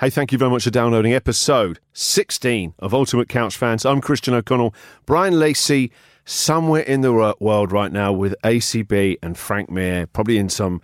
Hey, thank you very much for downloading episode 16 of Ultimate Couch Fans. I'm Christian O'Connell. Brian Lacey, somewhere in the world right now with ACB and Frank Mir, probably in some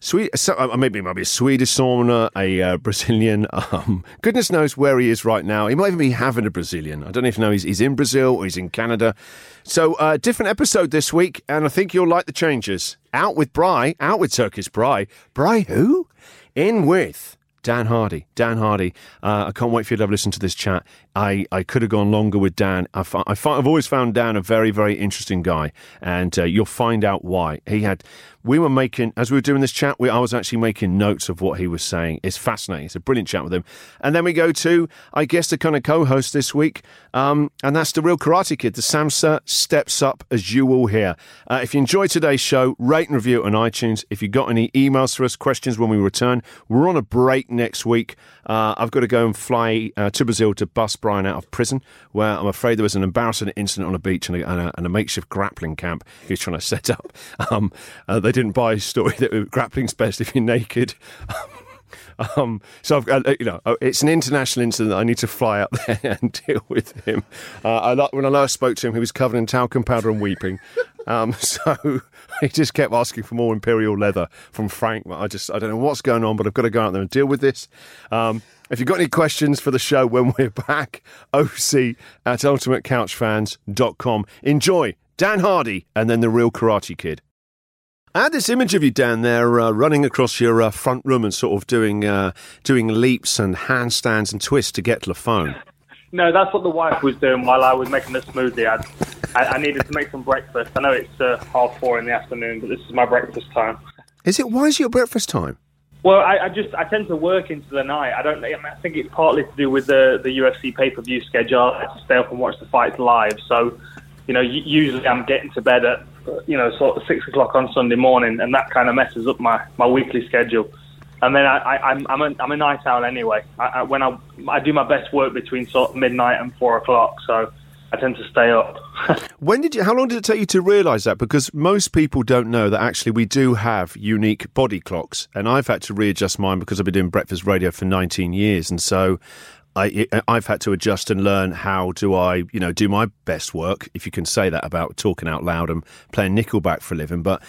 Sweet, uh, maybe it might be a Swedish sauna, a uh, Brazilian. Um, goodness knows where he is right now. He might even be having a Brazilian. I don't know if know he's, he's in Brazil or he's in Canada. So, uh, different episode this week, and I think you'll like the changes. Out with Bry, out with Turkish Bry. Bry who? In with Dan Hardy. Dan Hardy. Uh, I can't wait for you to have a listen to this chat. I, I could have gone longer with Dan. I've, I have always found Dan a very, very interesting guy, and uh, you'll find out why. He had we were making, as we were doing this chat, we, I was actually making notes of what he was saying. It's fascinating. It's a brilliant chat with him. And then we go to, I guess, the kind of co host this week, um, and that's the real Karate Kid. The Samster steps up, as you will hear. Uh, if you enjoyed today's show, rate and review on iTunes. If you've got any emails for us, questions when we return, we're on a break next week. Uh, I've got to go and fly uh, to Brazil to bust Brian out of prison, where I'm afraid there was an embarrassing incident on a beach and a, and a, and a makeshift grappling camp he was trying to set up. Um, uh, they didn't buy a story that we were grappling best if you're naked. Um, so I've got, uh, you know, oh, it's an international incident. I need to fly up there and deal with him. Uh, I, when I last spoke to him, he was covered in talcum powder and weeping. Um, so he just kept asking for more imperial leather from Frank. I just, I don't know what's going on, but I've got to go out there and deal with this. Um, if you've got any questions for the show when we're back, OC at ultimatecouchfans.com. Enjoy Dan Hardy and then the real Karate Kid. I had this image of you down there uh, running across your uh, front room and sort of doing uh, doing leaps and handstands and twists to get to the phone. No, that's what the wife was doing while I was making the smoothie. I, I, I needed to make some breakfast. I know it's uh, half four in the afternoon, but this is my breakfast time. Is it? Why is it your breakfast time? Well, I, I just I tend to work into the night. I don't. I, mean, I think it's partly to do with the the UFC pay per view schedule. I have to stay up and watch the fights live. So, you know, usually I'm getting to bed at you know, sort of six o'clock on Sunday morning, and that kind of messes up my, my weekly schedule. And then I, I, I'm I'm a, I'm a night owl anyway. I, I, when I I do my best work between sort of midnight and four o'clock, so I tend to stay up. when did you? How long did it take you to realise that? Because most people don't know that actually we do have unique body clocks, and I've had to readjust mine because I've been doing breakfast radio for 19 years, and so I, I've had to adjust and learn how do I, you know, do my best work, if you can say that about talking out loud and playing Nickelback for a living. But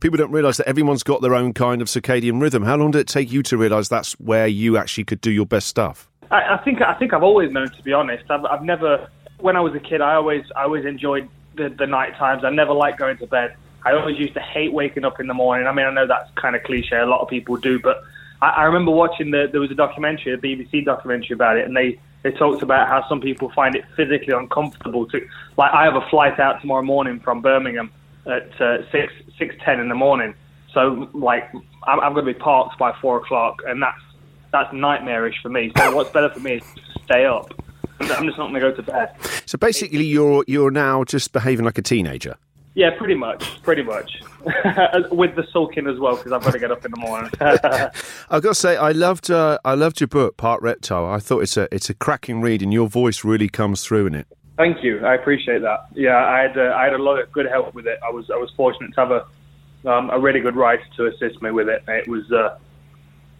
people don't realise that everyone's got their own kind of circadian rhythm. How long did it take you to realise that's where you actually could do your best stuff? I, I think I think I've always known, to be honest. I've, I've never, when I was a kid, I always I always enjoyed the, the night times. I never liked going to bed. I always used to hate waking up in the morning. I mean, I know that's kind of cliche. A lot of people do, but I, I remember watching the there was a documentary, a BBC documentary about it, and they they talked about how some people find it physically uncomfortable to like I have a flight out tomorrow morning from Birmingham at uh, six six ten in the morning, so like I'm, I'm going to be parked by four o'clock, and that's that's nightmarish for me. So what's better for me is to stay up. I'm just not going to go to bed. So basically, you're you're now just behaving like a teenager. Yeah, pretty much, pretty much, with the sulking as well because I've got to get up in the morning. I've got to say, I loved, uh, I loved your book, Part Reptile. I thought it's a, it's a cracking read, and your voice really comes through in it. Thank you, I appreciate that. Yeah, I had, uh, I had a lot of good help with it. I was, I was fortunate to have a, um, a really good writer to assist me with it. It was uh,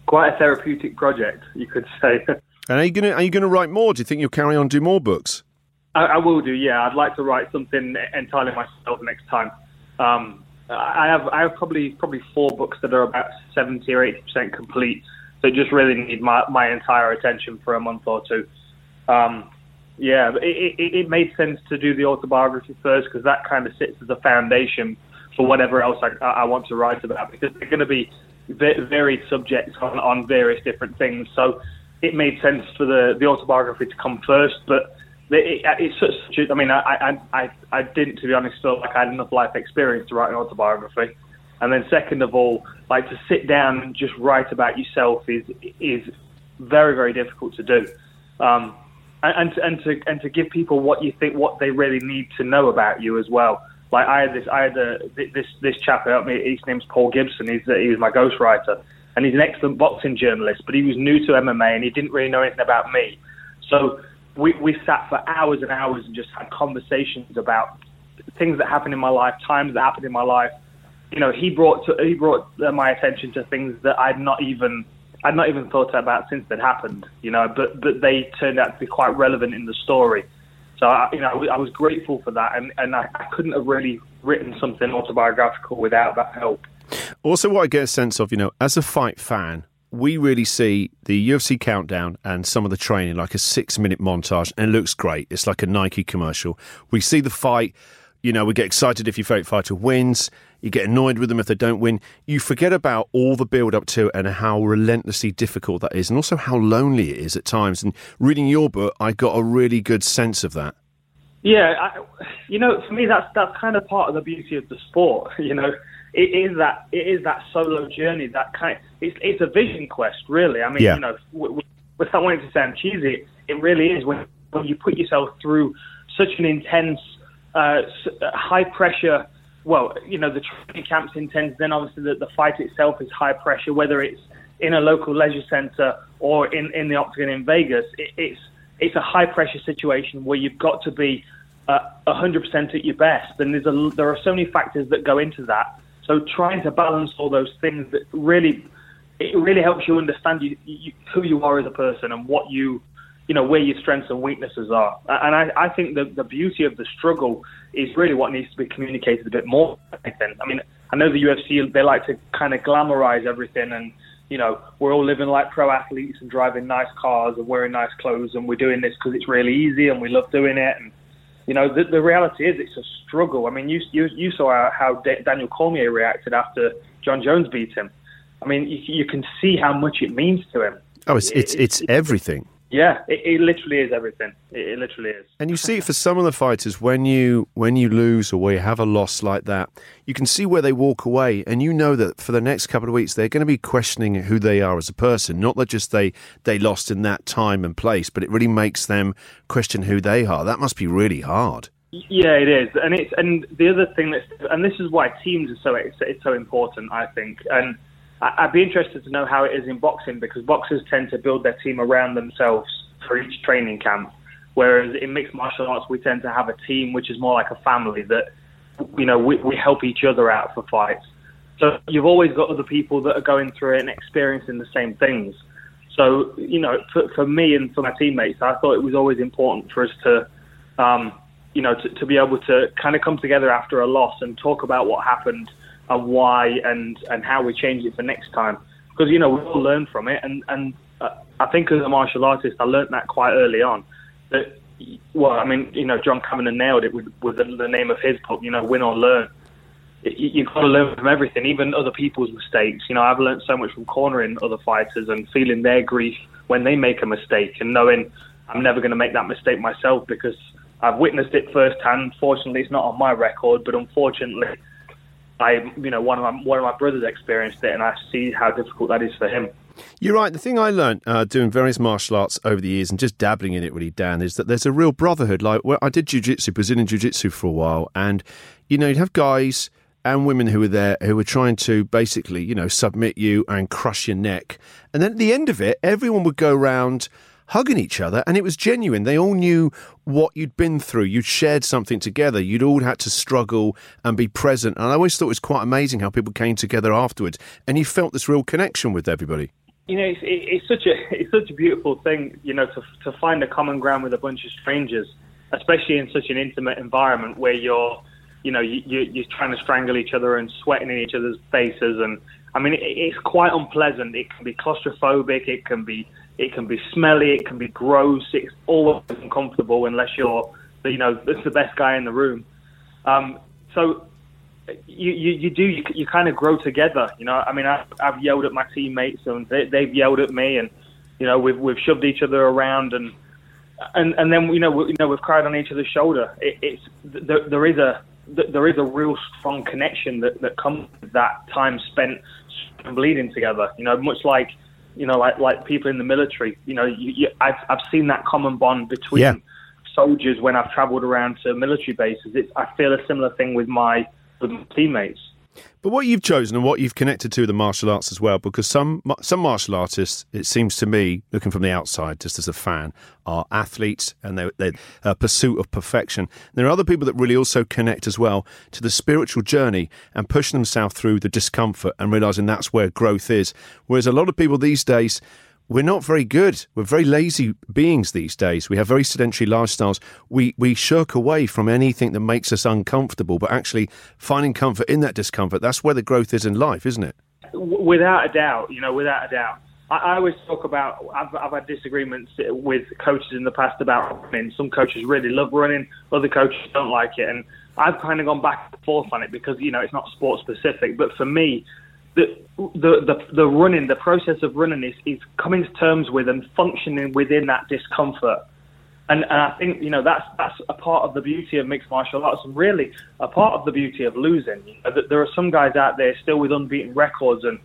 quite a therapeutic project, you could say. and are you gonna, are you gonna write more? Do you think you'll carry on do more books? I, I will do. Yeah, I'd like to write something entirely myself next time. Um, I have I have probably probably four books that are about seventy or eighty percent complete. So just really need my my entire attention for a month or two. Um, yeah, it, it, it made sense to do the autobiography first because that kind of sits as a foundation for whatever else I, I want to write about because they're going to be varied subjects on, on various different things. So it made sense for the, the autobiography to come first, but it, it's such. I mean, I, I I I didn't, to be honest, feel like I had enough life experience to write an autobiography. And then, second of all, like to sit down and just write about yourself is is very very difficult to do. Um, and, and and to and to give people what you think what they really need to know about you as well. Like I had this I had a, this this chap helped me. His name's Paul Gibson. He's he was my ghostwriter, and he's an excellent boxing journalist. But he was new to MMA and he didn't really know anything about me. So we we sat for hours and hours and just had conversations about things that happened in my life, times that happened in my life. You know, he brought to, he brought uh, my attention to things that I'd not even I'd not even thought about since that happened, you know, but but they turned out to be quite relevant in the story. So I, you know, I was grateful for that, and and I, I couldn't have really written something autobiographical without that help. Also, what I get a sense of, you know, as a fight fan, we really see the UFC countdown and some of the training like a six minute montage, and it looks great. It's like a Nike commercial. We see the fight. You know, we get excited if your favourite fighter wins. You get annoyed with them if they don't win. You forget about all the build up to it and how relentlessly difficult that is, and also how lonely it is at times. And reading your book, I got a really good sense of that. Yeah, I, you know, for me, that's that's kind of part of the beauty of the sport. You know, it is that it is that solo journey. That kind, of, it's it's a vision quest, really. I mean, yeah. you know, without wanting to sound cheesy, it really is when when you put yourself through such an intense, uh, high pressure well, you know, the training camp's intense. Then obviously the, the fight itself is high pressure, whether it's in a local leisure center or in, in the Octagon in Vegas. It, it's it's a high pressure situation where you've got to be uh, 100% at your best, and there's a, there are so many factors that go into that. So trying to balance all those things that really it really helps you understand you, you, who you are as a person and what you you know where your strengths and weaknesses are. And I, I think the the beauty of the struggle is really what needs to be communicated a bit more. I think. I mean, I know the UFC they like to kind of glamorize everything, and you know we're all living like pro athletes and driving nice cars and wearing nice clothes, and we're doing this because it's really easy and we love doing it. And you know the, the reality is it's a struggle. I mean, you you, you saw how D- Daniel Cormier reacted after Jon Jones beat him. I mean, you, you can see how much it means to him. Oh, it's it's, it's, it's everything. Yeah, it, it, literally is everything. It, it, literally is. And you see it for some of the fighters when you when you lose or where you have a loss like that, you can see where they walk away, and you know that for the next couple of weeks they're going to be questioning who they are as a person. Not that just they they lost in that time and place, but it really makes them question who they are. That must be really hard. Yeah, it is, and it's and the other thing that's and this is why teams are so it's, it's so important, I think, and I'd be interested to know how it is in boxing because boxers tend to build their team around themselves for each training camp, whereas in mixed martial arts we tend to have a team which is more like a family that you know we, we help each other out for fights. So you've always got other people that are going through it and experiencing the same things. So you know, for, for me and for my teammates, I thought it was always important for us to, um, you know, to, to be able to kind of come together after a loss and talk about what happened and why and and how we change it for next time. Because you know we all learn from it, and and uh, I think as a martial artist, I learned that quite early on. That well, I mean, you know, John Kavanagh nailed it with with the, the name of his book. You know, win or learn. You, you've got to learn from everything, even other people's mistakes. You know, I've learned so much from cornering other fighters and feeling their grief when they make a mistake, and knowing I'm never going to make that mistake myself because I've witnessed it firsthand. Fortunately, it's not on my record, but unfortunately, I, you know, one of my one of my brothers experienced it, and I see how difficult that is for him. You're right. The thing I learned uh, doing various martial arts over the years and just dabbling in it really, Dan, is that there's a real brotherhood. Like, well, I did jiu-jitsu, Brazilian jiu-jitsu for a while, and you know, you'd have guys and women who were there who were trying to basically, you know, submit you and crush your neck. And then at the end of it, everyone would go around hugging each other, and it was genuine. They all knew what you'd been through. You'd shared something together. You'd all had to struggle and be present. And I always thought it was quite amazing how people came together afterwards, and you felt this real connection with everybody. You know, it's, it's such a it's such a beautiful thing, you know, to to find a common ground with a bunch of strangers, especially in such an intimate environment where you're you know, you, you, you're trying to strangle each other and sweating in each other's faces, and I mean, it, it's quite unpleasant. It can be claustrophobic. It can be it can be smelly. It can be gross. It's always uncomfortable unless you're, you know, the best guy in the room. Um, so you, you, you do you, you kind of grow together. You know, I mean, I, I've yelled at my teammates and they, they've yelled at me, and you know, we've we've shoved each other around and and and then you know we, you know we've cried on each other's shoulder. It, it's there, there is a there is a real strong connection that that comes with that time spent bleeding together. You know, much like you know like like people in the military. You know, you, you, I've I've seen that common bond between. Yeah. Soldiers, when I've travelled around to military bases, it's, I feel a similar thing with my with my teammates. But what you've chosen and what you've connected to the martial arts as well, because some some martial artists, it seems to me, looking from the outside, just as a fan, are athletes and they're, they're a pursuit of perfection. There are other people that really also connect as well to the spiritual journey and pushing themselves through the discomfort and realizing that's where growth is. Whereas a lot of people these days we're not very good. We're very lazy beings these days. We have very sedentary lifestyles. We we shirk away from anything that makes us uncomfortable, but actually finding comfort in that discomfort, that's where the growth is in life, isn't it? Without a doubt, you know, without a doubt. I, I always talk about, I've, I've had disagreements with coaches in the past about running. Some coaches really love running, other coaches don't like it. And I've kind of gone back and forth on it because, you know, it's not sport specific. But for me, the, the, the, running, the process of running is, is coming to terms with and functioning within that discomfort. And, and I think, you know, that's, that's a part of the beauty of mixed martial arts and really a part of the beauty of losing. You know, there are some guys out there still with unbeaten records and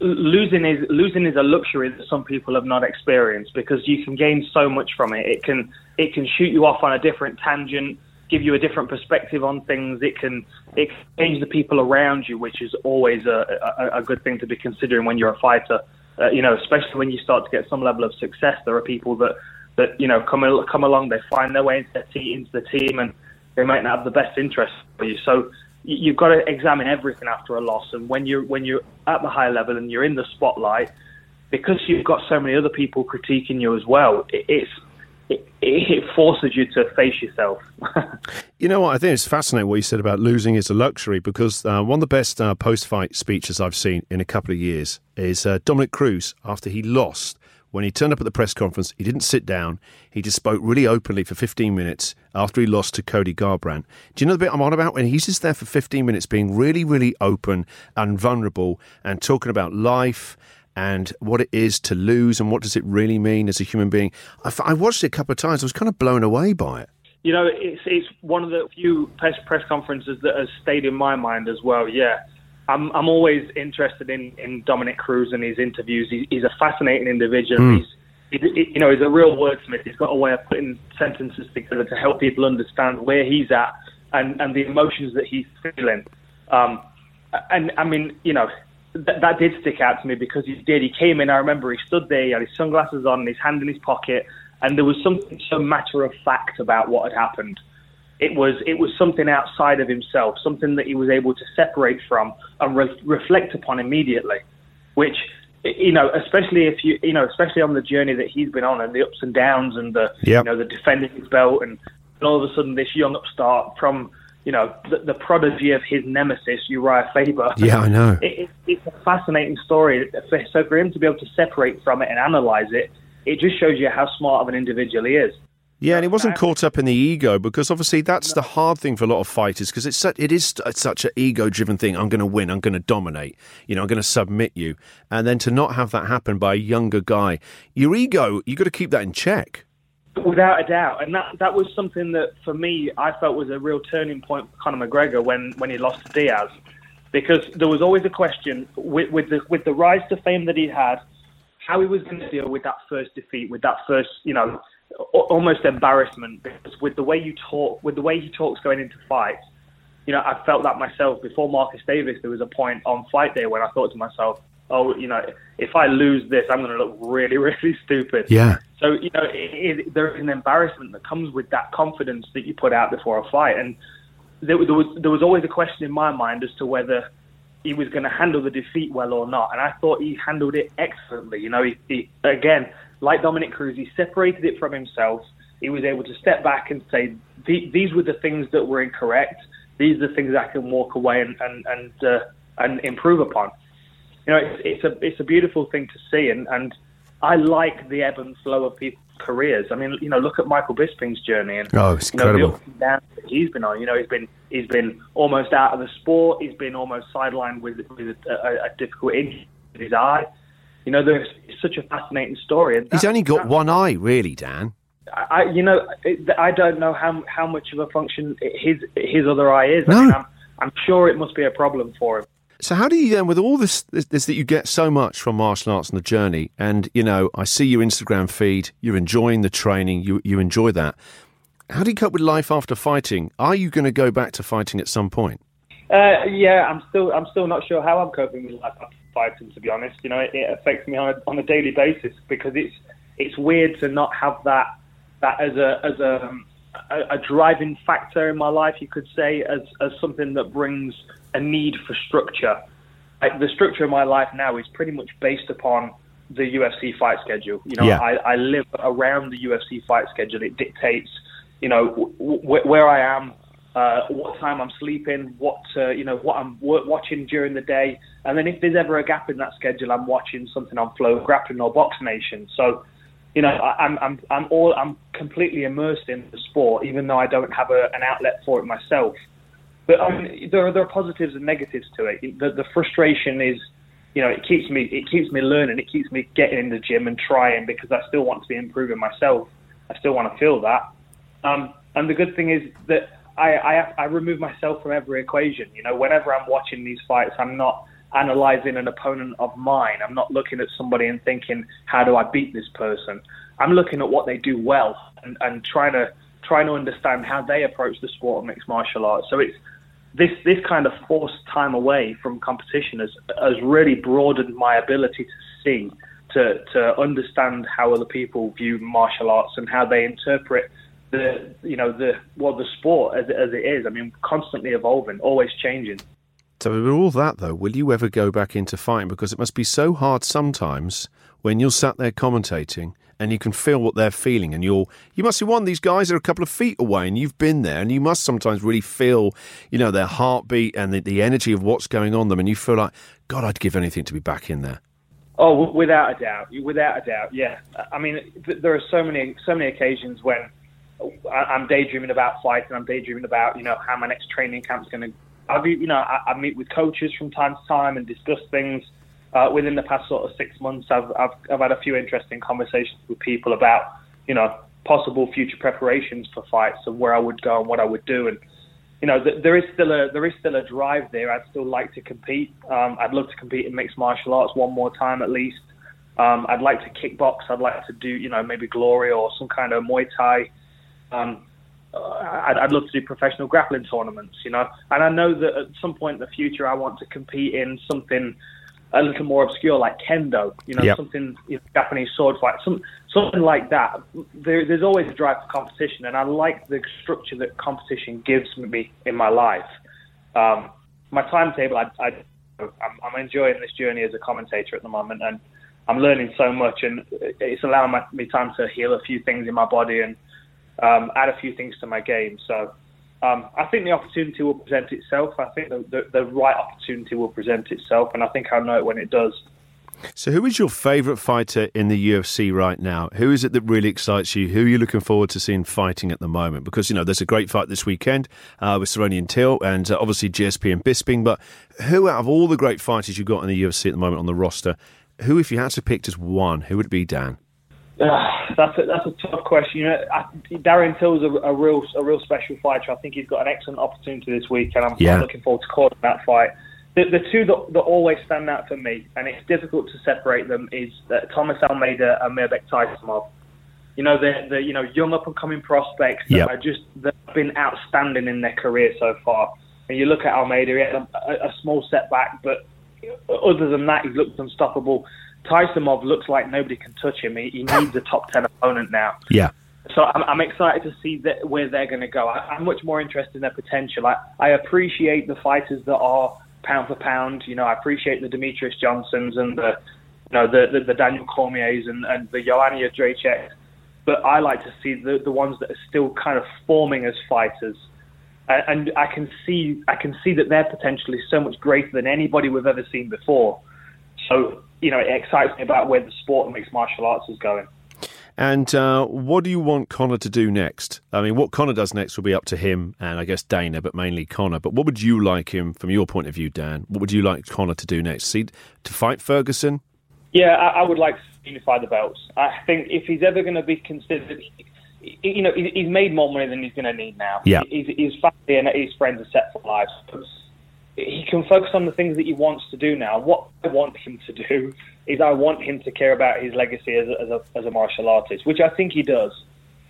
losing is, losing is a luxury that some people have not experienced because you can gain so much from it. It can, it can shoot you off on a different tangent give you a different perspective on things. It can it can change the people around you, which is always a, a, a good thing to be considering when you're a fighter. Uh, you know, especially when you start to get some level of success, there are people that that you know come come along. They find their way into, their te- into the team, and they might not have the best interest for you. So you've got to examine everything after a loss. And when you're when you're at the high level and you're in the spotlight, because you've got so many other people critiquing you as well, it's it, forces you to face yourself. you know what? I think it's fascinating what you said about losing is a luxury because uh, one of the best uh, post fight speeches I've seen in a couple of years is uh, Dominick Cruz after he lost. When he turned up at the press conference, he didn't sit down. He just spoke really openly for 15 minutes after he lost to Cody Garbrandt. Do you know the bit I'm on about? When he's just there for 15 minutes being really, really open and vulnerable and talking about life and what it is to lose and what does it really mean as a human being. I, I watched it a couple of times. I was kind of blown away by it. You know, it's it's one of the few press press conferences that has stayed in my mind as well. Yeah, I'm I'm always interested in in Dominick Cruz and his interviews. He, he's a fascinating individual. Mm. He's he, you know he's a real wordsmith. He's got a way of putting sentences together to help people understand where he's at and and the emotions that he's feeling. Um, and I mean, you know, that, that did stick out to me because he did. He came in. I remember he stood there. He had his sunglasses on, and his hand in his pocket, and there was something so matter of fact about what had happened. It was it was something outside of himself, something that he was able to separate from and re- reflect upon immediately. Which you know, especially if you you know, especially on the journey that he's been on and the ups and downs and the yep. you know the defending his belt and, and all of a sudden this young upstart from you know, the, the, prodigy of his nemesis, Urijah Faber. Yeah, I know. It, it, it's a fascinating story. So for him to be able to separate from it and analyze it, it just shows you how smart of an individual he is. Yeah, and he wasn't caught up in the ego because obviously that's the hard thing for a lot of fighters because it's such, it is such an ego-driven thing. I'm going to win. I'm going to dominate. You know, I'm going to submit you, and then to not have that happen by a younger guy, your ego, you got to keep that in check. Without a doubt, and that that was something that for me I felt was a real turning point for Conor McGregor when when he lost to Diaz, because there was always a question with with the with the rise to fame that he had, how he was going to deal with that first defeat, with that first you know almost embarrassment, because with the way you talk, with the way he talks going into fights, you know I felt that myself. Before Marcus Davis. There was a point on fight day when I thought to myself, oh, you know, if I lose this, I'm going to look really, really stupid. Yeah. So, you know, it, it, there is an embarrassment that comes with that confidence that you put out before a fight. And there, there, was, there was always a question in my mind as to whether he was going to handle the defeat well or not. And I thought he handled it excellently. You know, he, he, again, like Dominick Cruz, he separated it from himself. He was able to step back and say, these were the things that were incorrect. these are the things I can walk away and and and, uh, and improve upon. You know, it's, it's a it's a beautiful thing to see, and and I like the ebb and flow of people's careers. I mean, you know, look at Michael Bisping's journey, and oh, it's you know, incredible. the ups that he's been on. You know, he's been he's been almost out of the sport. He's been almost sidelined with with a, a, a difficult injury in his eye. You know, there's it's such a fascinating story. And He's only got that- one eye, really, Dan. I, you know, I don't know how how much of a function his his other eye is. No. I mean, I'm, I'm sure it must be a problem for him. So how do you then, with all this, this, this that you get so much from martial arts and the journey, and you know, I see your Instagram feed, you're enjoying the training, you you enjoy that. How do you cope with life after fighting? Are you going to go back to fighting at some point? Uh, yeah, I'm still I'm still not sure how I'm coping with life after fighting. To be honest, you know, it, it affects me on a, on a daily basis because it's it's weird to not have that that as a as a a, a driving factor in my life. You could say as as something that brings a need for structure. Like the structure of my life now is pretty much based upon the UFC fight schedule. You know, Yeah. I, I live around the UFC fight schedule. It dictates, you know, w- w- where I am, uh, what time I'm sleeping, what uh, you know, what I'm w- watching during the day, and then if there's ever a gap in that schedule, I'm watching something on FloGrappling or Box Nation. So, you know, I, I'm I'm I'm all I'm completely immersed in the sport, even though I don't have a, an outlet for it myself. But I mean, there are there are positives and negatives to it. The, the frustration is, you know, it keeps me it keeps me learning. It keeps me getting in the gym and trying because I still want to be improving myself. I still want to feel that. Um, and the good thing is that I, I I remove myself from every equation. You know, whenever I'm watching these fights, I'm not analyzing an opponent of mine. I'm not looking at somebody and thinking, how do I beat this person? I'm looking at what they do well and, and trying to trying to understand how they approach the sport of mixed martial arts. So it's this this kind of forced time away from competition has has really broadened my ability to see, to to understand how other people view martial arts and how they interpret the you know the well the sport as, as it is. I mean, constantly evolving, always changing. So with all that though, will you ever go back into fighting? Because it must be so hard sometimes when you're sat there commentating and you can feel what they're feeling and you're you must be one these guys are a couple of feet away and you've been there and you must sometimes really feel you know their heartbeat and the, the energy of what's going on them and you feel like god i'd give anything to be back in there Oh, without a doubt, without a doubt, yeah. I mean, th- there are so many, so many occasions when I- I'm daydreaming about flights and I'm daydreaming about, you know, how my next training camp's going to. I've, you know, I, I meet with coaches from time to time and discuss things. Uh, within the past sort of six months, I've, I've I've had a few interesting conversations with people about, you know, possible future preparations for fights and where I would go and what I would do and you know, th- there is still a there is still a drive there. I'd still like to compete. Um, I'd love to compete in mixed martial arts one more time at least. Um, I'd like to kickbox. I'd like to do, you know, maybe glory or some kind of Muay Thai. Um, uh, I'd, I'd love to do professional grappling tournaments, you know. And I know that at some point in the future, I want to compete in something a little more obscure, like kendo, you know, Yep. something you know, Japanese sword fight, some something like that. There, there's always a drive for competition, and I like the structure that competition gives me in my life. Um, my timetable, I, I, I'm, I'm enjoying this journey as a commentator at the moment, and I'm learning so much, and it's allowing my, me time to heal a few things in my body and um, add a few things to my game. So um, I think the opportunity will present itself. I think the, the, the right opportunity will present itself, and I think I'll know it when it does. so who is your favourite fighter in the ufc right now who is it that really excites you who are you looking forward to seeing fighting at the moment because you know there's a great fight this weekend uh, with Cerrone and Till and uh, obviously GSP and Bisping but who out of all the great fighters you've got in the UFC at the moment on the roster who if you had to pick just one who would it be Dan Uh, that's a, that's a tough question. You know, I, Darren Till's a, a real a real special fighter. I think he's got an excellent opportunity this week, and I'm, Yeah. I'm looking forward to calling that fight. The, the two that, that always stand out for me, and it's difficult to separate them, is uh, Thomas Almeida and Mairbek Taisumov. You know, the the you know young up and coming prospects that Yep. are just that have been outstanding in their career so far. And you look at Almeida, he had a, a, a small setback, but other than that, he's looked unstoppable. Taisumov looks like nobody can touch him. He, he needs a top ten opponent now. yeah So I'm, I'm excited to see that, where they're going to go. I, I'm much more interested in their potential. I, I appreciate the fighters that are pound for pound. You know, I appreciate the Demetrius Johnsons and the, you know, the the, the Daniel Cormiers and, and the Joanna Jedrzejczyk. But I like to see the the ones that are still kind of forming as fighters. and, and I can see I can see that their potential is so much greater than anybody we've ever seen before. So you know, it excites me about where the sport and mixed martial arts is going. And uh, what do you want Conor to do next? I mean, what Conor does next will be up to him and I guess Dana, but mainly Conor. But what would you like him, from your point of view, Dan? What would you like Conor to do next? See, to fight Ferguson? Yeah, I, I would like to unify the belts. I think if he's ever going to be considered, you know, he's made more money than he's going to need now. Yeah. His, his family and his friends are set for life. He can focus on the things that he wants to do now. What I want him to do is I want him to care about his legacy as a, as a, as a martial artist, which I think he does.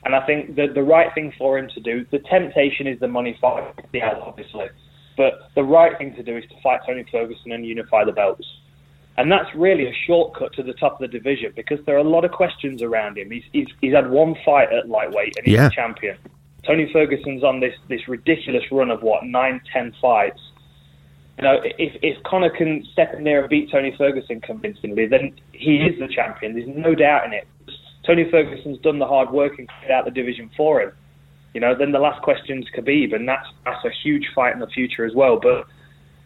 And I think that the right thing for him to do, the temptation is the money fight, yeah, obviously. But the right thing to do is to fight Tony Ferguson and unify the belts. And that's really a shortcut to the top of the division because there are a lot of questions around him. He's, he's, he's had one fight at lightweight and he's Yeah. a champion. Tony Ferguson's on this, this ridiculous run of what, nine, ten fights. You know, if, if Conor can step in there and beat Tony Ferguson convincingly, then he is the champion. There's no doubt in it. Tony Ferguson's done the hard work and cleared out the division for him. You know, then the last question's Khabib, and that's that's a huge fight in the future as well. But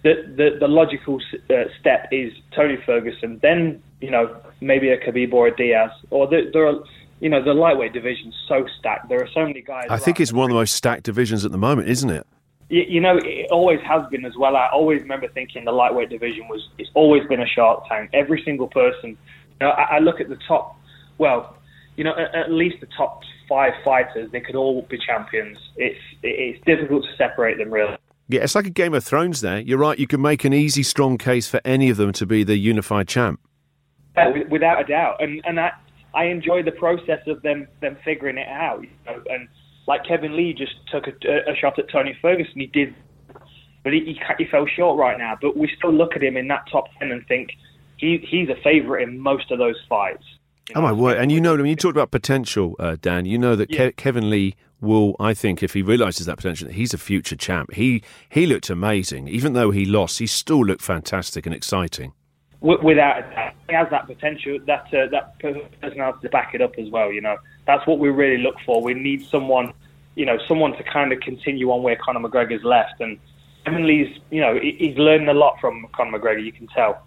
the the, the logical uh, step is Tony Ferguson, then you know maybe a Khabib or a Diaz, or the, there are you know the lightweight division's so stacked. There are so many guys. I think it's one of the most stacked divisions at the moment, isn't it? You, you know, it always has been as well. I always remember thinking the lightweight division was it's always been a shark tank. Every single person, you know, I, I look at the top. Well, you know, at, at least the top five fighters, they could all be champions. It's it's difficult to separate them really. Yeah, it's like a Game of Thrones there. You're right, you can make an easy, strong case for any of them to be the unified champ. Uh, yeah, without a doubt. And and I I enjoy the process of them them figuring it out. You know? And like Kevin Lee just took a, a shot at Tony Ferguson. He did, but he, he he fell short right now. But we still look at him in that top ten and think he he's a favourite in most of those fights. You Oh my word! And you know, when you talked about potential, uh, Dan, you know that Yeah. Ke- Kevin Lee will, I think, if he realizes that potential, he's a future champ. He he looked amazing, even though he lost. He still looked fantastic and exciting. Without a doubt, he has that potential, that uh, that personality to back it up as well. You know, that's what we really look for. We need someone, you know, someone to kind of continue on where Conor McGregor's left. And Kevin Lee's, you know, he's learning a lot from Conor McGregor. You can tell.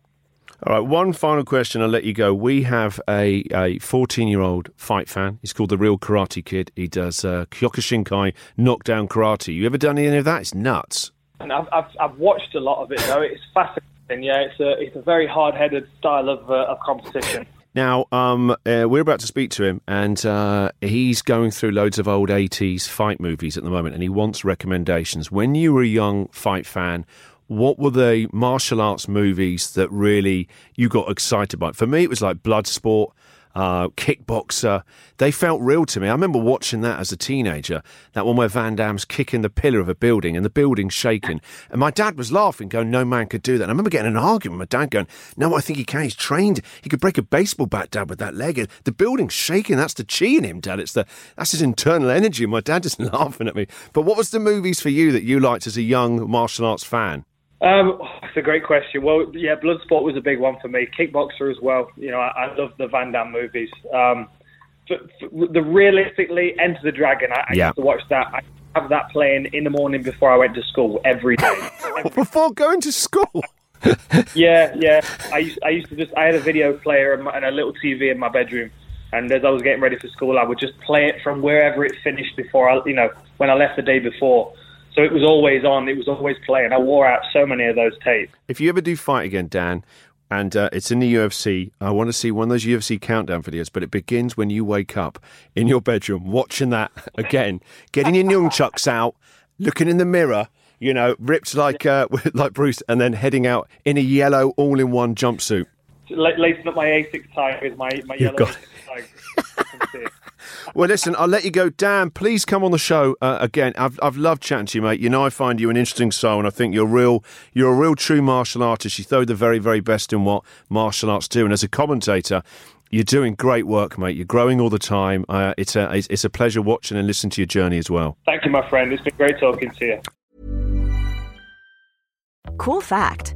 All right, one final question. I'll let you go. We have a a 14 year old fight fan. He's called the Real Karate Kid. He does uh, Kyokushinkai knockdown karate. You ever done any of that? It's nuts. And I've, I've I've watched a lot of it though. It's fascinating. Yeah, it's a it's a very hard headed style of uh, of competition. Now, um, uh, we're about to speak to him, and uh, he's going through loads of old 80s fight movies at the moment, and he wants recommendations. When you were a young fight fan, what were the martial arts movies that really you got excited by? For me, it was like Bloodsport. Uh, kickboxer, they felt real to me. I remember watching that as a teenager. That one where Van Damme's kicking the pillar of a building and the building's shaking, and my dad was laughing, going, "No man could do that." And I remember getting an argument with my dad, going, "No, I think he can. He's trained. He could break a baseball bat, Dad, with that leg. The building's shaking. That's the chi in him, Dad. It's the that's his internal energy." My dad is laughing at me. But what was the movies for you that you liked as a young martial arts fan? Um, it's a great question. Well, yeah, Bloodsport was a big one for me. Kickboxer as well. You know, I, I love the Van Damme movies. Um, the realistically Enter the Dragon. I, I Yeah. used to watch that. I have that playing in the morning before I went to school every day. Before going to school. yeah, yeah. I used, I used to just. I had a video player and, my, and a little TV in my bedroom, and as I was getting ready for school, I would just play it from wherever it finished before I, you know, when I left the day before. So it was always on. It was always playing. I wore out so many of those tapes. If you ever do fight again, Dan, and uh, it's in the UFC, I want to see one of those UFC countdown videos, but it begins when you wake up in your bedroom watching that again, getting your nunchucks out, looking in the mirror, you know, ripped like uh, like Bruce, and then heading out in a yellow all-in-one jumpsuit. La- lacing up my Asics tie with my, my yellow got- Asics. I can see it. Well, listen, I'll let you go. Dan, please come on the show uh, again. I've, I've loved chatting to you, mate. You know, I find you an interesting soul, and I think you're real. You're a real true martial artist. You throw the very, very best in what martial arts do. And as a commentator, you're doing great work, mate. You're growing all the time. Uh, it's a it's, it's a pleasure watching and listening to your journey as well. Thank you, my friend. It's been great talking to you. Cool fact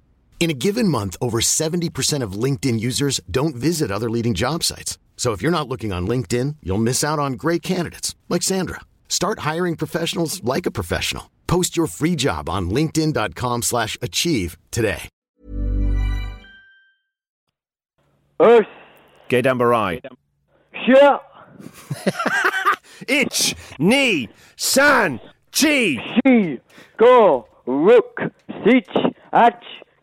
In a given month, over 70% of LinkedIn users don't visit other leading job sites. So if you're not looking on LinkedIn, you'll miss out on great candidates like Sandra. Start hiring professionals like a professional. Post your free job on linkedin.com/achieve slash achieve today. Us, Gedan Barai. shit, Ich, ni, san, chi. she, go, rook, sich, ach,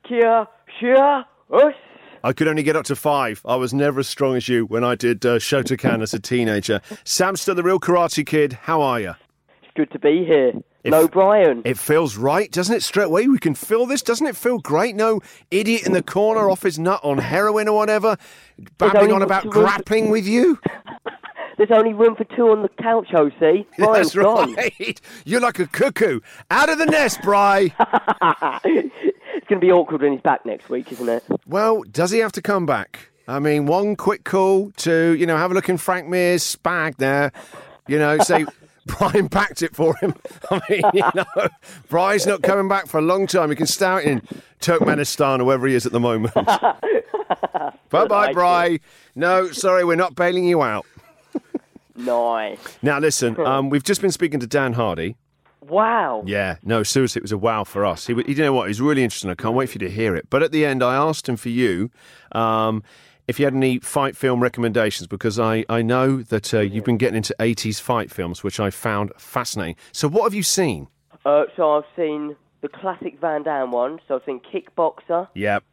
kia, shia, us. I could only get up to five. I was never as strong as you when I did uh, Shotokan as a teenager. Samster, the real Karate Kid, how are you? It's good to be here. If- no Brian. It feels right, doesn't it? Straight away, we can feel this. Doesn't it feel great? No idiot in the corner off his nut on heroin or whatever, babbling on about grappling with you. There's only room for two on the couch, OC. Brian's That's gone. right. You're like a cuckoo. Out of the nest, Bry. It's going to be awkward when he's back next week, isn't it? Well, does he have to come back? I mean, one quick call to, you know, have a look in Frank Mir's bag there, you know, say, Brian packed it for him. I mean, you know, Bry's not coming back for a long time. He can stay out in Turkmenistan or wherever he is at the moment. bye bye, Bry. No, sorry, we're not bailing you out. Nice. Now, listen, um, we've just been speaking to Dan Hardy. Wow. Yeah, no, seriously, it was a wow for us. He, he you know what? He's really interesting. I can't wait for you to hear it. But at the end, I asked him for you um, if you had any fight film recommendations because I, I know that uh, you've been getting into 80s fight films, which I found fascinating. So, what have you seen? Uh, so I've seen the classic Van Damme one. So I've seen Kickboxer, Yep,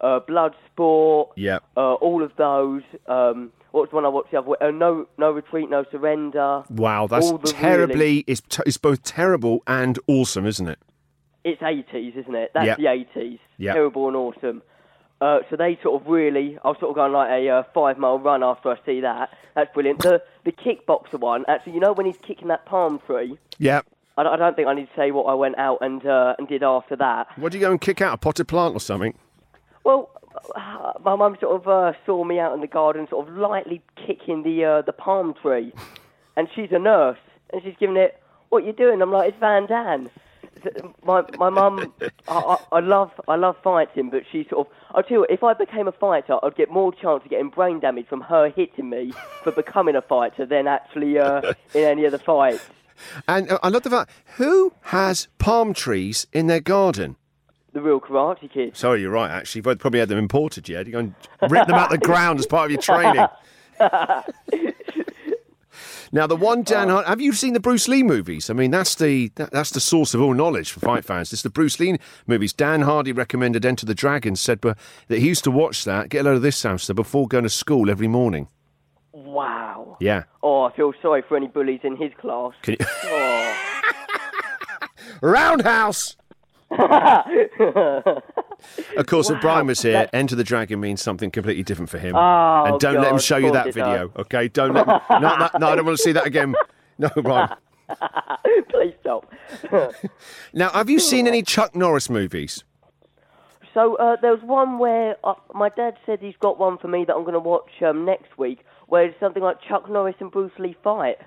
uh, Bloodsport, yep. uh, all of those. Um, what was the one I watched the other way? Uh, no, no retreat, no surrender. Wow, that's terribly. really- It's, t- it's both terrible and awesome, isn't it? It's 80s, isn't it? That's Yep. the 80s. Yep. Terrible and awesome. Uh, so they sort of really, I was sort of going like a uh, five mile run after I see that. That's brilliant. The the kickboxer one, actually, you know when he's kicking that palm tree. Yeah. I don't, I don't think I need to say what I went out and uh, and did after that. What do you go and kick out? A potted plant or something? Well, uh, my mum sort of uh, saw me out in the garden, sort of lightly kicking the uh, the palm tree, and she's a nurse, and she's giving it. What you doing? I'm like, it's Van Damme. My my mum, I, I, I love I love fighting, but she sort of. I'll tell you, what, if I became a fighter, I'd get more chance of getting brain damage from her hitting me for becoming a fighter than actually uh, in any of the fights. And uh, I love the fact who has palm trees in their garden? The real Karate Kid. Sorry, you're right. Actually, you've probably had them imported yet. You go and rip them out the ground as part of your training. now, the one Dan, oh. Hart, have you seen the Bruce Lee movies? I mean, that's the that, that's the source of all knowledge for fight fans. It's the Bruce Lee movies. Dan Hardy recommended Enter the Dragon. Said that he used to watch that. Get a load of this, Samster, before going to school every morning. Wow. Yeah. Oh, I feel sorry for any bullies in his class. You... Oh. Roundhouse. of course, if Brian was here, Enter the Dragon means something completely different for him. Oh, and don't let him show you that video, okay? Don't let him. no, no, no, I don't want to see that again. No, Brian. Please stop. Now, have you seen any Chuck Norris movies? So uh, there was one where uh, my dad said he's got one for me that I'm going to watch um, next week, where it's something like Chuck Norris and Bruce Lee fight.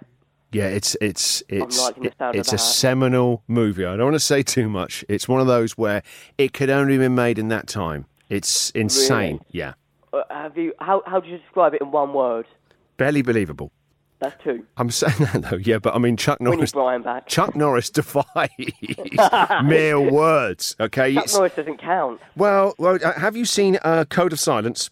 Yeah, it's it's it's liking the sound of it's a seminal movie. I don't want to say too much. It's one of those where it could only have been made in that time. It's insane. Really? Yeah, Uh, have you? How how do you describe it in one word? barely believable. That's two. I'm saying that though. Yeah, but I mean Chuck Norris. Chuck Norris defies mere words. Okay. Chuck It's- Norris doesn't count. well, well, uh, have you seen uh, Code of Silence?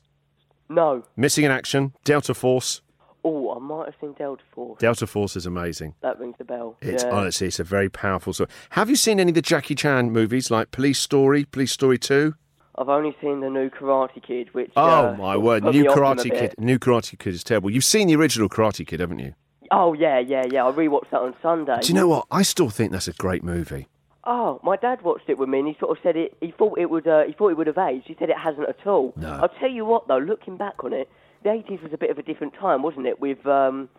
No. Missing in Action, Delta Force. Oh, I might have seen Delta Force. Delta Force is amazing. that rings a bell. It's yeah. honestly, it's a very powerful story. Have you seen any of the Jackie Chan movies like Police Story, Police Story Two? I've only seen the new Karate Kid, which. Oh uh, my word, New me off him a Karate. Kid. New Karate Kid is terrible. You've seen the original Karate Kid, haven't you? Oh yeah, yeah, yeah. I rewatched that on Sunday. Do you know what? I still think that's a great movie. Oh, my dad watched it with me, and he sort of said it. He thought it would. Uh, he thought it would have aged. He said it hasn't at all. No. I'll tell you what, though. Looking back on it, the '80s was a bit of a different time, wasn't it? With um,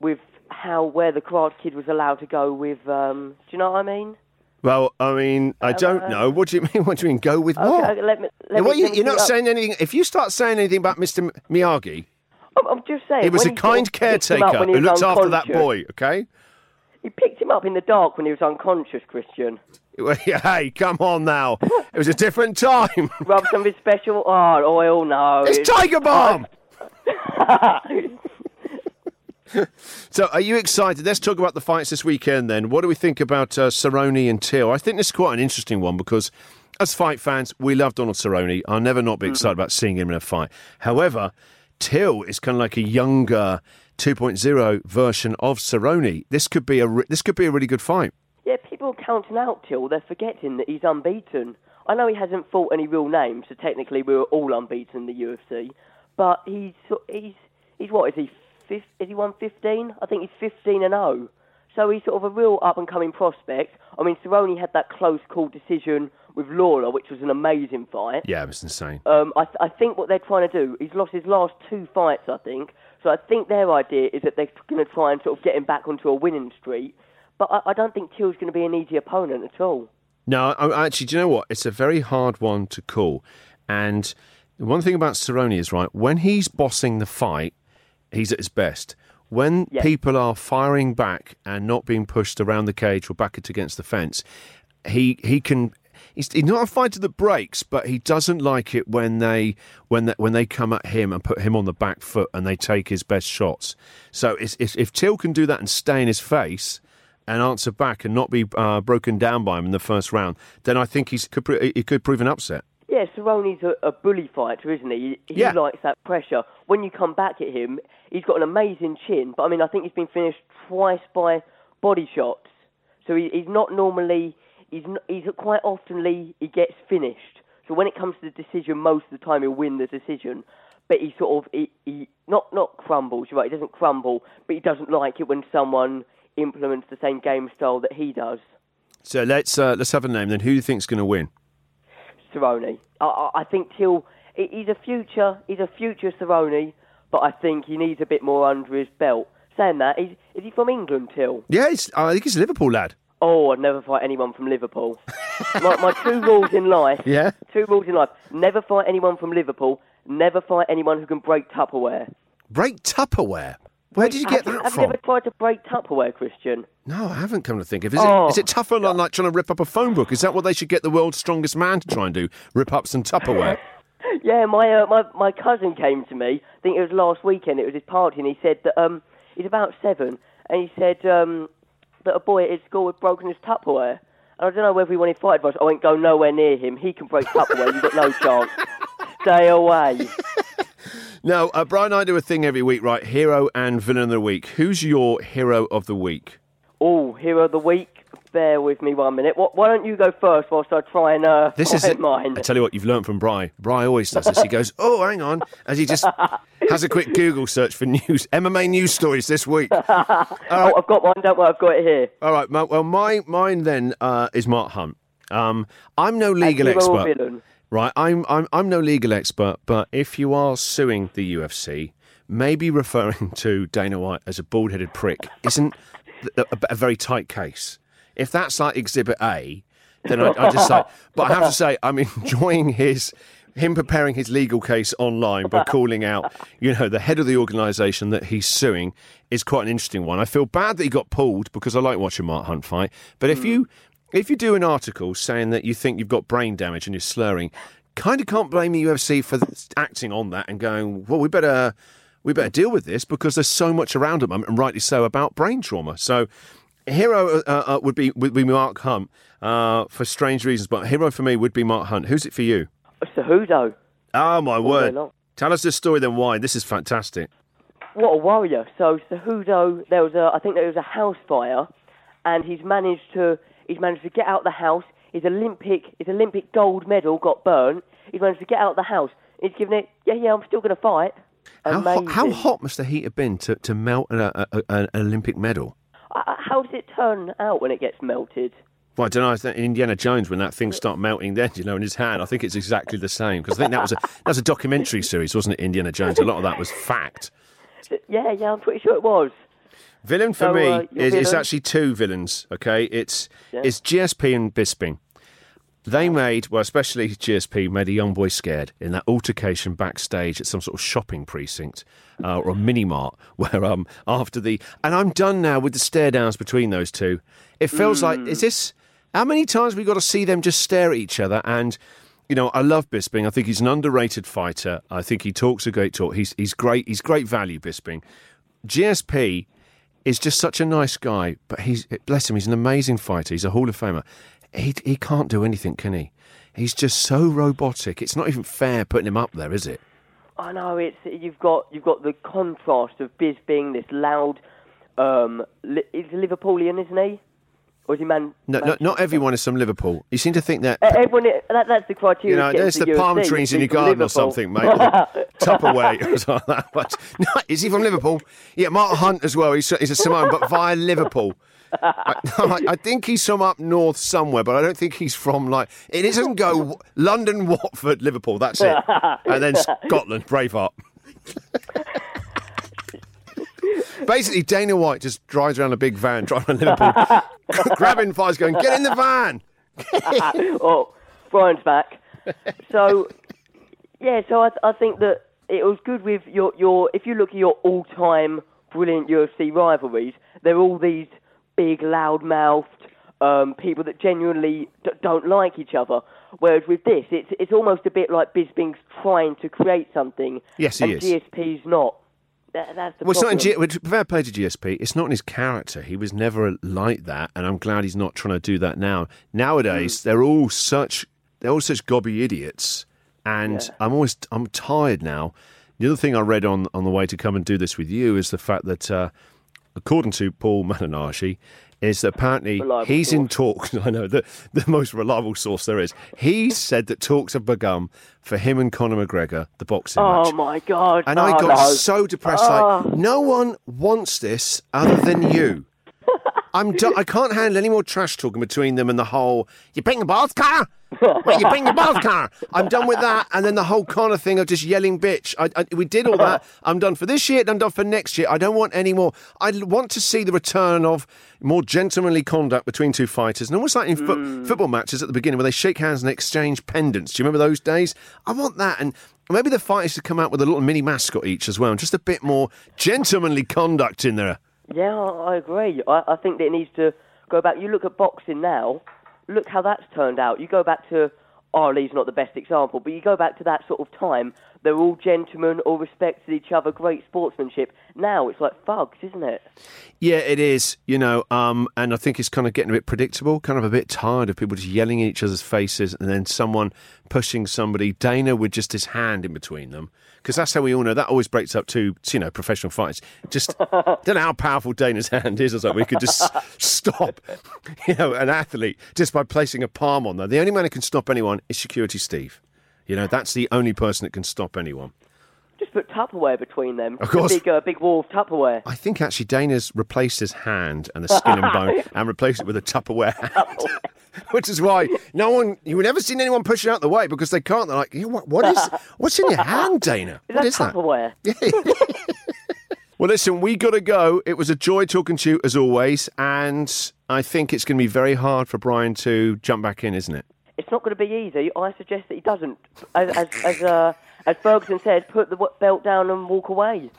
with how where the Karate Kid was allowed to go with. Um, do you know what I mean? Well, I mean, I don't know. What do you mean? What do you mean? Go with what? Okay, okay, let me. Let me you, you're not saying anything. If you start saying anything about Mr. Miyagi, I'm, I'm just saying. he was a kind picked him up caretaker who looked after that boy. Okay. He picked him up in the dark when he was unconscious, Christian. Hey, come on now. It was a different time. Rub some of his special oh, oil. No, It's it's- Tiger Bomb. So, are you excited? Let's talk about the fights this weekend then. What do we think about uh, Cerrone and Till? I think this is quite an interesting one because, as fight fans, we love Donald Cerrone. I'll never not be excited about seeing him in a fight. However, Till is kind of like a younger 2.0 version of Cerrone. This could be a re- this could be a really good fight. Yeah, people are counting out Till. They're forgetting that he's unbeaten. I know he hasn't fought any real names, so technically we were all unbeaten in the UFC. But he's he's he's what is he? Is he won 15? I think he's 15 and 0. So he's sort of a real up and coming prospect. I mean, Cerrone had that close call decision with Lawler, which was an amazing fight. Yeah, it was insane. Um, I, th- I think what they're trying to do, he's lost his last two fights, I think. So I think their idea is that they're going to try and sort of get him back onto a winning streak. But I, I don't think Till's going to be an easy opponent at all. No, I, I- actually, do you know what? It's a very hard one to call. And one thing about Cerrone is right when he's bossing the fight, he's at his best. When people are firing back and not being pushed around the cage or back against the fence, he he can. He's, he's not a fighter that breaks, but he doesn't like it when they when they, when they come at him and put him on the back foot and they take his best shots. So it's, if if Till can do that and stay in his face, and answer back and not be uh, broken down by him in the first round, then I think he's could he could prove an upset. Yeah, Cerrone's a, a bully fighter, isn't he? He, he Yeah. likes that pressure. When you come back at him, he's got an amazing chin, but I mean, I think he's been finished twice by body shots. So he, he's not normally, he's, n he's quite oftenly, he gets finished. So when it comes to the decision, most of the time he'll win the decision. But he sort of, he, he not, not crumbles, you're right, he doesn't crumble, but he doesn't like it when someone implements the same game style that he does. So let's uh, let's have a name then. Who do you think's going to win? Cerrone. I, I, I think till he's a future, he's a future Cerrone, but I think he needs a bit more under his belt. Saying that, is, is he from England, Till? Yeah, I think he's a Liverpool lad. Oh, I'd never fight anyone from Liverpool. my, my two rules in life. Yeah? Two rules in life: never fight anyone from Liverpool. Never fight anyone who can break Tupperware. Break Tupperware. Where did you get have you, that have from? you ever tried to break Tupperware, Christian? No, I haven't come to think of. it. Is Oh. it is it tougher than like trying to rip up a phone book? Is that what they should get the world's strongest man to try and do? Rip up some Tupperware. Yeah, my uh, my my cousin came to me. I think it was last weekend. It was his party, and he said that um he's about seven, and he said um that a boy at his school had broken his Tupperware. And I don't know whether he wanted fight advice. I won't go nowhere near him. He can break Tupperware. You've got no chance. Stay away. No, uh, Brian and I do a thing every week, right? Hero and villain of the week. Who's your hero of the week? Oh, hero of the week. Bear with me one minute. Wh- Why don't you go first whilst I try and uh, This is mine? I tell you what, you've learnt from Bry. Bry always does this. He goes, "Oh, hang on," as he just has a quick Google search for news, MMA news stories this week. Right, Oh, I've got one. Don't worry, I've got it here. all right. Well, my mine then uh, is Mark Hunt. Um, I'm no legal expert, villain? Right? I'm I'm I'm no legal expert, but if you are suing the UFC, maybe referring to Dana White as a bald-headed prick isn't a, a, a very tight case. If that's like Exhibit A, then I, I just say. But I have to say, I'm enjoying his him preparing his legal case online by calling out, you know, the head of the organisation that he's suing is quite an interesting one. I feel bad that he got pulled because I like watching Mark Hunt fight. But if hmm. you if you do an article saying that you think you've got brain damage and you're slurring, kind of can't blame the UFC for acting on that and going, well, we better we better deal with this because there's so much around at the moment, and rightly so, about brain trauma. So, hero uh, uh, would be would be Mark Hunt uh, for strange reasons, but hero for me would be Mark Hunt. Who's it for you? It's Cejudo. Oh my word! Tell us this story then. Why this is fantastic. What a warrior! So Cejudo, there was a, I think there was a house fire, and he's managed to, he's managed to get out the house. His Olympic, his Olympic gold medal got burnt. He's managed to get out the house. He's given it, yeah, yeah, I'm still going to fight. How hot, how hot must the heat have been to, to melt an, a, a, an Olympic medal? Uh, How does it turn out when it gets melted? Well, I don't know. I think Indiana Jones, when that thing started melting, then you know, in his hand, I think it's exactly the same because I think that was a that was a documentary series, wasn't it? Indiana Jones. A lot of that was fact. Yeah, yeah, I'm pretty sure it was. Villain for So, me uh, your is actually two villains. Okay, it's Yeah. it's GSP and Bisping. They made well, especially GSP made a young boy scared in that altercation backstage at some sort of shopping precinct uh, or a mini mart where um after the and I'm done now with the stare downs between those two. It feels like is this how many times we got to see them just stare at each other and. You know, I love Bisping. I think he's an underrated fighter. I think he talks a great talk. He's he's great. He's great value, Bisping. GSP is just such a nice guy, but he's bless him. He's an amazing fighter. He's a Hall of Famer. He he can't do anything, can he? He's just so robotic. It's not even fair putting him up there, is it? I know it's you've got you've got the contrast of Biz being this loud. Um, li- he's Liverpoolian, isn't he? Or is he man? No, no, not everyone is from Liverpool. You seem to think that. Everyone, that, that's the criteria. You know, there's into the palm trees in your garden or something, mate. or Tupperware or something like that. But, no, is he from Liverpool? Yeah, Mark Hunt as well. He's, he's a Samoan, but via Liverpool. I, no, I, I think he's from up north somewhere, but I don't think he's from like it doesn't go London, Watford, Liverpool. That's it, and then Scotland, Braveheart. Basically, Dana White just drives around a big van, driving around Liverpool, grabbing fires, going, "Get in the van!" oh, Brian's back. So, yeah, so I, I think that it was good with your, your. If you look at your all-time brilliant UFC rivalries, they're all these big, loud-mouthed um, people that genuinely d- don't like each other. Whereas with this, it's it's almost a bit like Bisping's trying to create something. Yes, he and is. GSP's not. That, that's the Well, it's not in problem. G- fair play to GSP. It's not in his character. He was never like that, and I'm glad he's not trying to do that now. Nowadays, they're all such they're all such gobby idiots, and I'm always I'm tired now. The other thing I read on on the way to come and do this with you is the fact that, uh, according to Paul Malignaggi, is that apparently Reliable he's in talks. I know the the most reliable source there is. He said that talks have begun for him and Conor McGregor, the boxing oh, match. Oh my god! And I Oh, got no. so depressed. Like, oh. no one wants this other than you. I'm. Do- I can't handle any more trash talking between them and the whole. You bring the balls, car. Wait, you bring the balls, car. I'm done with that. And then the whole Conor thing of just yelling, bitch. I, I, we did all that. I'm done for this year. and I'm done for next year. I don't want any more. I want to see the return of more gentlemanly conduct between two fighters, and almost like in fo- mm. football matches at the beginning where they shake hands and exchange pendants. Do you remember those days? I want that. And maybe the fighters should come out with a little mini mascot each as well, and just a bit more gentlemanly conduct in there. Yeah, I agree. I, I think that it needs to go back. You look at boxing now, look how that's turned out. You go back to, oh, Ali's not the best example, but you go back to that sort of time, they're all gentlemen, all respected each other, great sportsmanship. Now it's like thugs, isn't it? Yeah, it is, you know, um, and I think it's kind of getting a bit predictable, kind of a bit tired of people just yelling in each other's faces and then someone pushing somebody, Dana with just his hand in between them. Because that's how we all know that always breaks up two, you know, professional fights. Just don't know how powerful Dana's hand is or something. We could just stop, you know, an athlete just by placing a palm on them. The only man who can stop anyone is Security Steve. You know, that's the only person that can stop anyone. Just put Tupperware between them. Of course. A big, uh, big wall of Tupperware. I think actually Dana's replaced his hand and the skin and bone and replaced it with a Tupperware hand. Which is why no one, you've never seen anyone push it out the way because they can't. They're like, "Yeah, what, what is, what's in your hand, Dana? Is what that is that? Tupperware? Well, listen, we got to go. It was a joy talking to you as always. And I think it's going to be very hard for Brian to jump back in, isn't it? It's not going to be easy. I suggest that he doesn't. As, as, as, uh, as Ferguson said, put the belt down and walk away.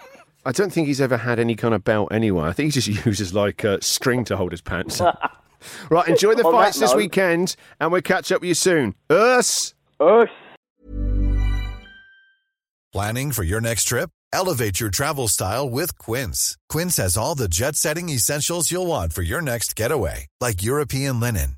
I don't think he's ever had any kind of belt anyway. I think he just uses like a string to hold his pants. right, enjoy the On fights this note- weekend, and we'll catch up with you soon. Us. Us. Planning for your next trip? Elevate your travel style with Quince. Quince has all the jet setting essentials you'll want for your next getaway, like European linen,